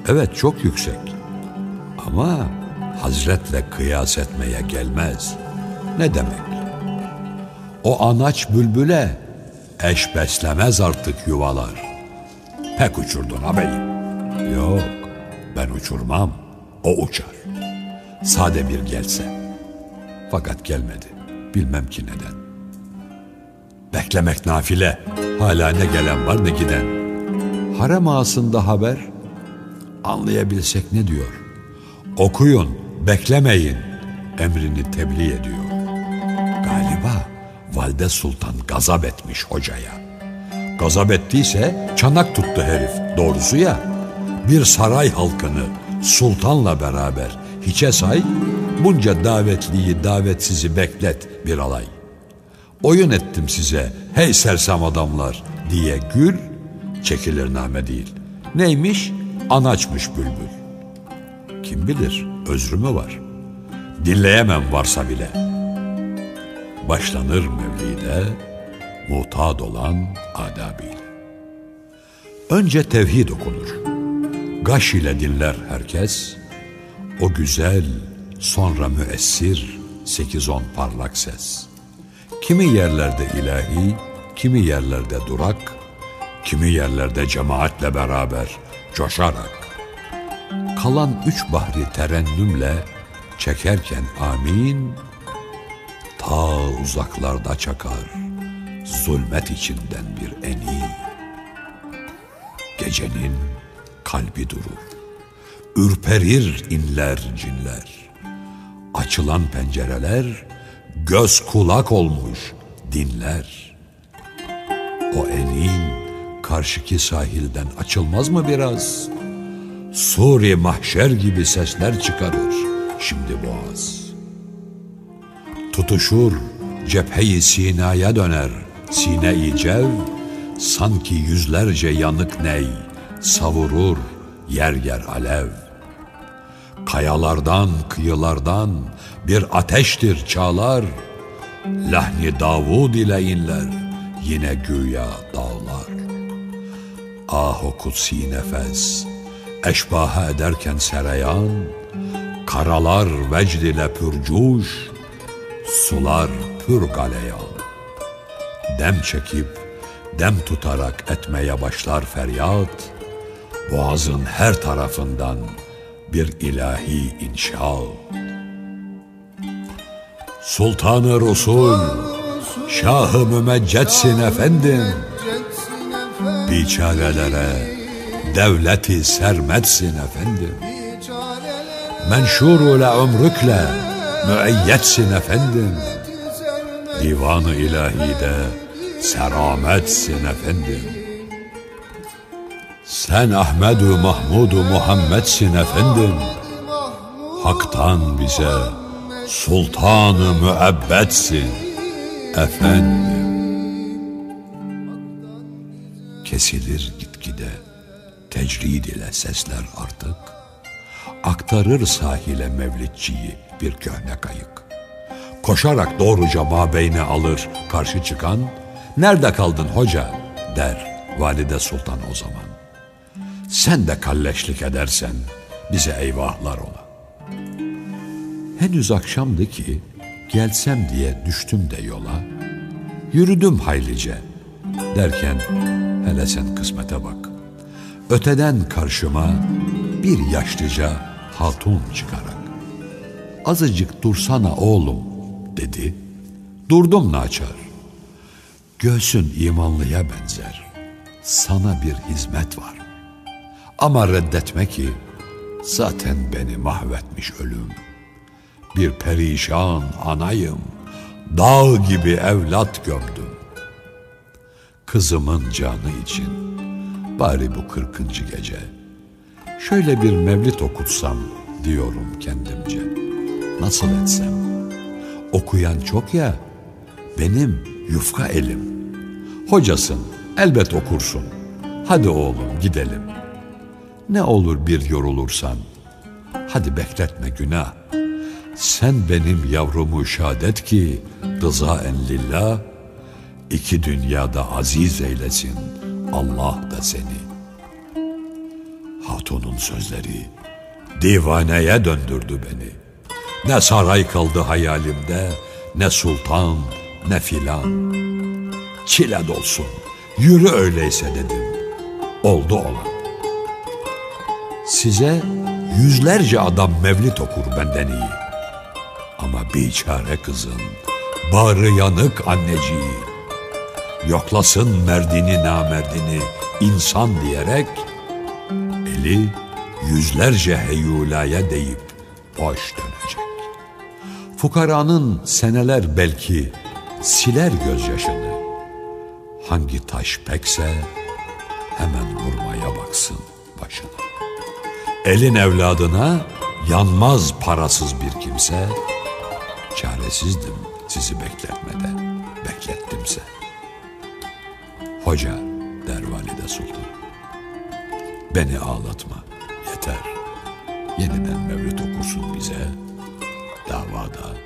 Evet çok yüksek. Ama hazretle kıyas etmeye gelmez. Ne demek? O anaç bülbüle eş beslemez artık yuvalar. Pek uçurdun ağabeyim. Yok ben uçurmam. O uçar. Sade bir gelse. Fakat gelmedi. Bilmem ki neden. Beklemek nafile. Hala ne gelen var ne giden. Harem ağasında haber. Anlayabilsek ne diyor? Okuyun, beklemeyin emrini tebliğ ediyor. Galiba Valide Sultan gazap etmiş hocaya. Gazap ettiyse çanak tuttu herif doğrusu ya. Bir saray halkını sultanla beraber hiçe say, bunca davetliyi davetsizi beklet bir alay. Oyun ettim size hey sersem adamlar diye gül, çekilir name değil. Neymiş? Anaçmış bülbül. Kim bilir özrü mü var? Dinleyemem varsa bile. Başlanır mevlide, muhtad olan adabıyla. Önce tevhid okunur. Gaş ile dinler herkes. O güzel, sonra müessir, sekiz on parlak ses. Kimi yerlerde ilahi, kimi yerlerde durak, kimi yerlerde cemaatle beraber coşarak. Kalan üç bahri terennümle çekerken amin, ta uzaklarda çakar, zulmet içinden bir eni. Gecenin kalbi durur, ürperir inler cinler. Açılan pencereler göz kulak olmuş dinler. O enin karşıki sahilden açılmaz mı biraz? Suri mahşer gibi sesler çıkarır şimdi boğaz. Tutuşur cepheyi sinaya döner sine-i cev, sanki yüzlerce yanık ney savurur yer yer alev. Kayalardan, kıyılardan bir ateştir çağlar, lahni Davud ile inler yine güya dağlar. Ah o kutsi nefes, eşbaha ederken sereyan, karalar vecd ile pürcuş, sular pür galeyan. Dem çekip, dem tutarak etmeye başlar feryat, boğazın her tarafından bir ilahi inşa. Sultanı Resul, Şahı Mümeccetsin efendim, biçarelere devleti sermetsin efendim. Menşurule ömrükle müeyyetsin efendim. Divanı ilahide serametsin efendim. Sen Ahmedu Mahmudu Muhammedsin efendim. Hak'tan bize sultanı müebbetsin efendim. Kesilir gitgide tecrid ile sesler artık. Aktarır sahile mevlidçiyi bir köhne kayık. Koşarak doğruca mabeyne alır karşı çıkan, nerede kaldın hoca der valide sultan o zaman. Sen de kalleşlik edersen bize eyvahlar ola. Henüz akşamdı ki gelsem diye düştüm de yola. Yürüdüm haylice derken hele sen kısmete bak. Öteden karşıma bir yaşlıca hatun çıkarak. Azıcık dursana oğlum dedi. Durdum naçar. Göğsün imanlıya benzer. Sana bir hizmet var. Ama reddetme ki zaten beni mahvetmiş ölüm. Bir perişan anayım. Dağ gibi evlat gömdüm. Kızımın canı için bari bu kırkıncı gece şöyle bir mevlit okutsam diyorum kendimce. Nasıl etsem? Okuyan çok ya, benim yufka elim. Hocasın, elbet okursun. Hadi oğlum gidelim. Ne olur bir yorulursan. Hadi bekletme günah. Sen benim yavrumu şadet ki rızaen lillah. iki dünyada aziz eylesin Allah da seni. Hatunun sözleri divaneye döndürdü beni. Ne saray kaldı hayalimde, ne sultan, ne filan. Çile dolsun, yürü öyleyse dedim. Oldu olan. Size yüzlerce adam mevlit okur benden iyi. Ama biçare kızın, bağrı yanık anneciği. Yoklasın merdini namerdini insan diyerek, eli yüzlerce heyulaya deyip boş dönecek. Fukaranın seneler belki siler gözyaşını. Hangi taş pekse hemen vurmaya baksın başına. Elin evladına yanmaz parasız bir kimse. Çaresizdim sizi bekletmede, beklettimse. Hoca der valide sultan. Beni ağlatma, yeter. Yeniden mevlüt okursun bize. Davada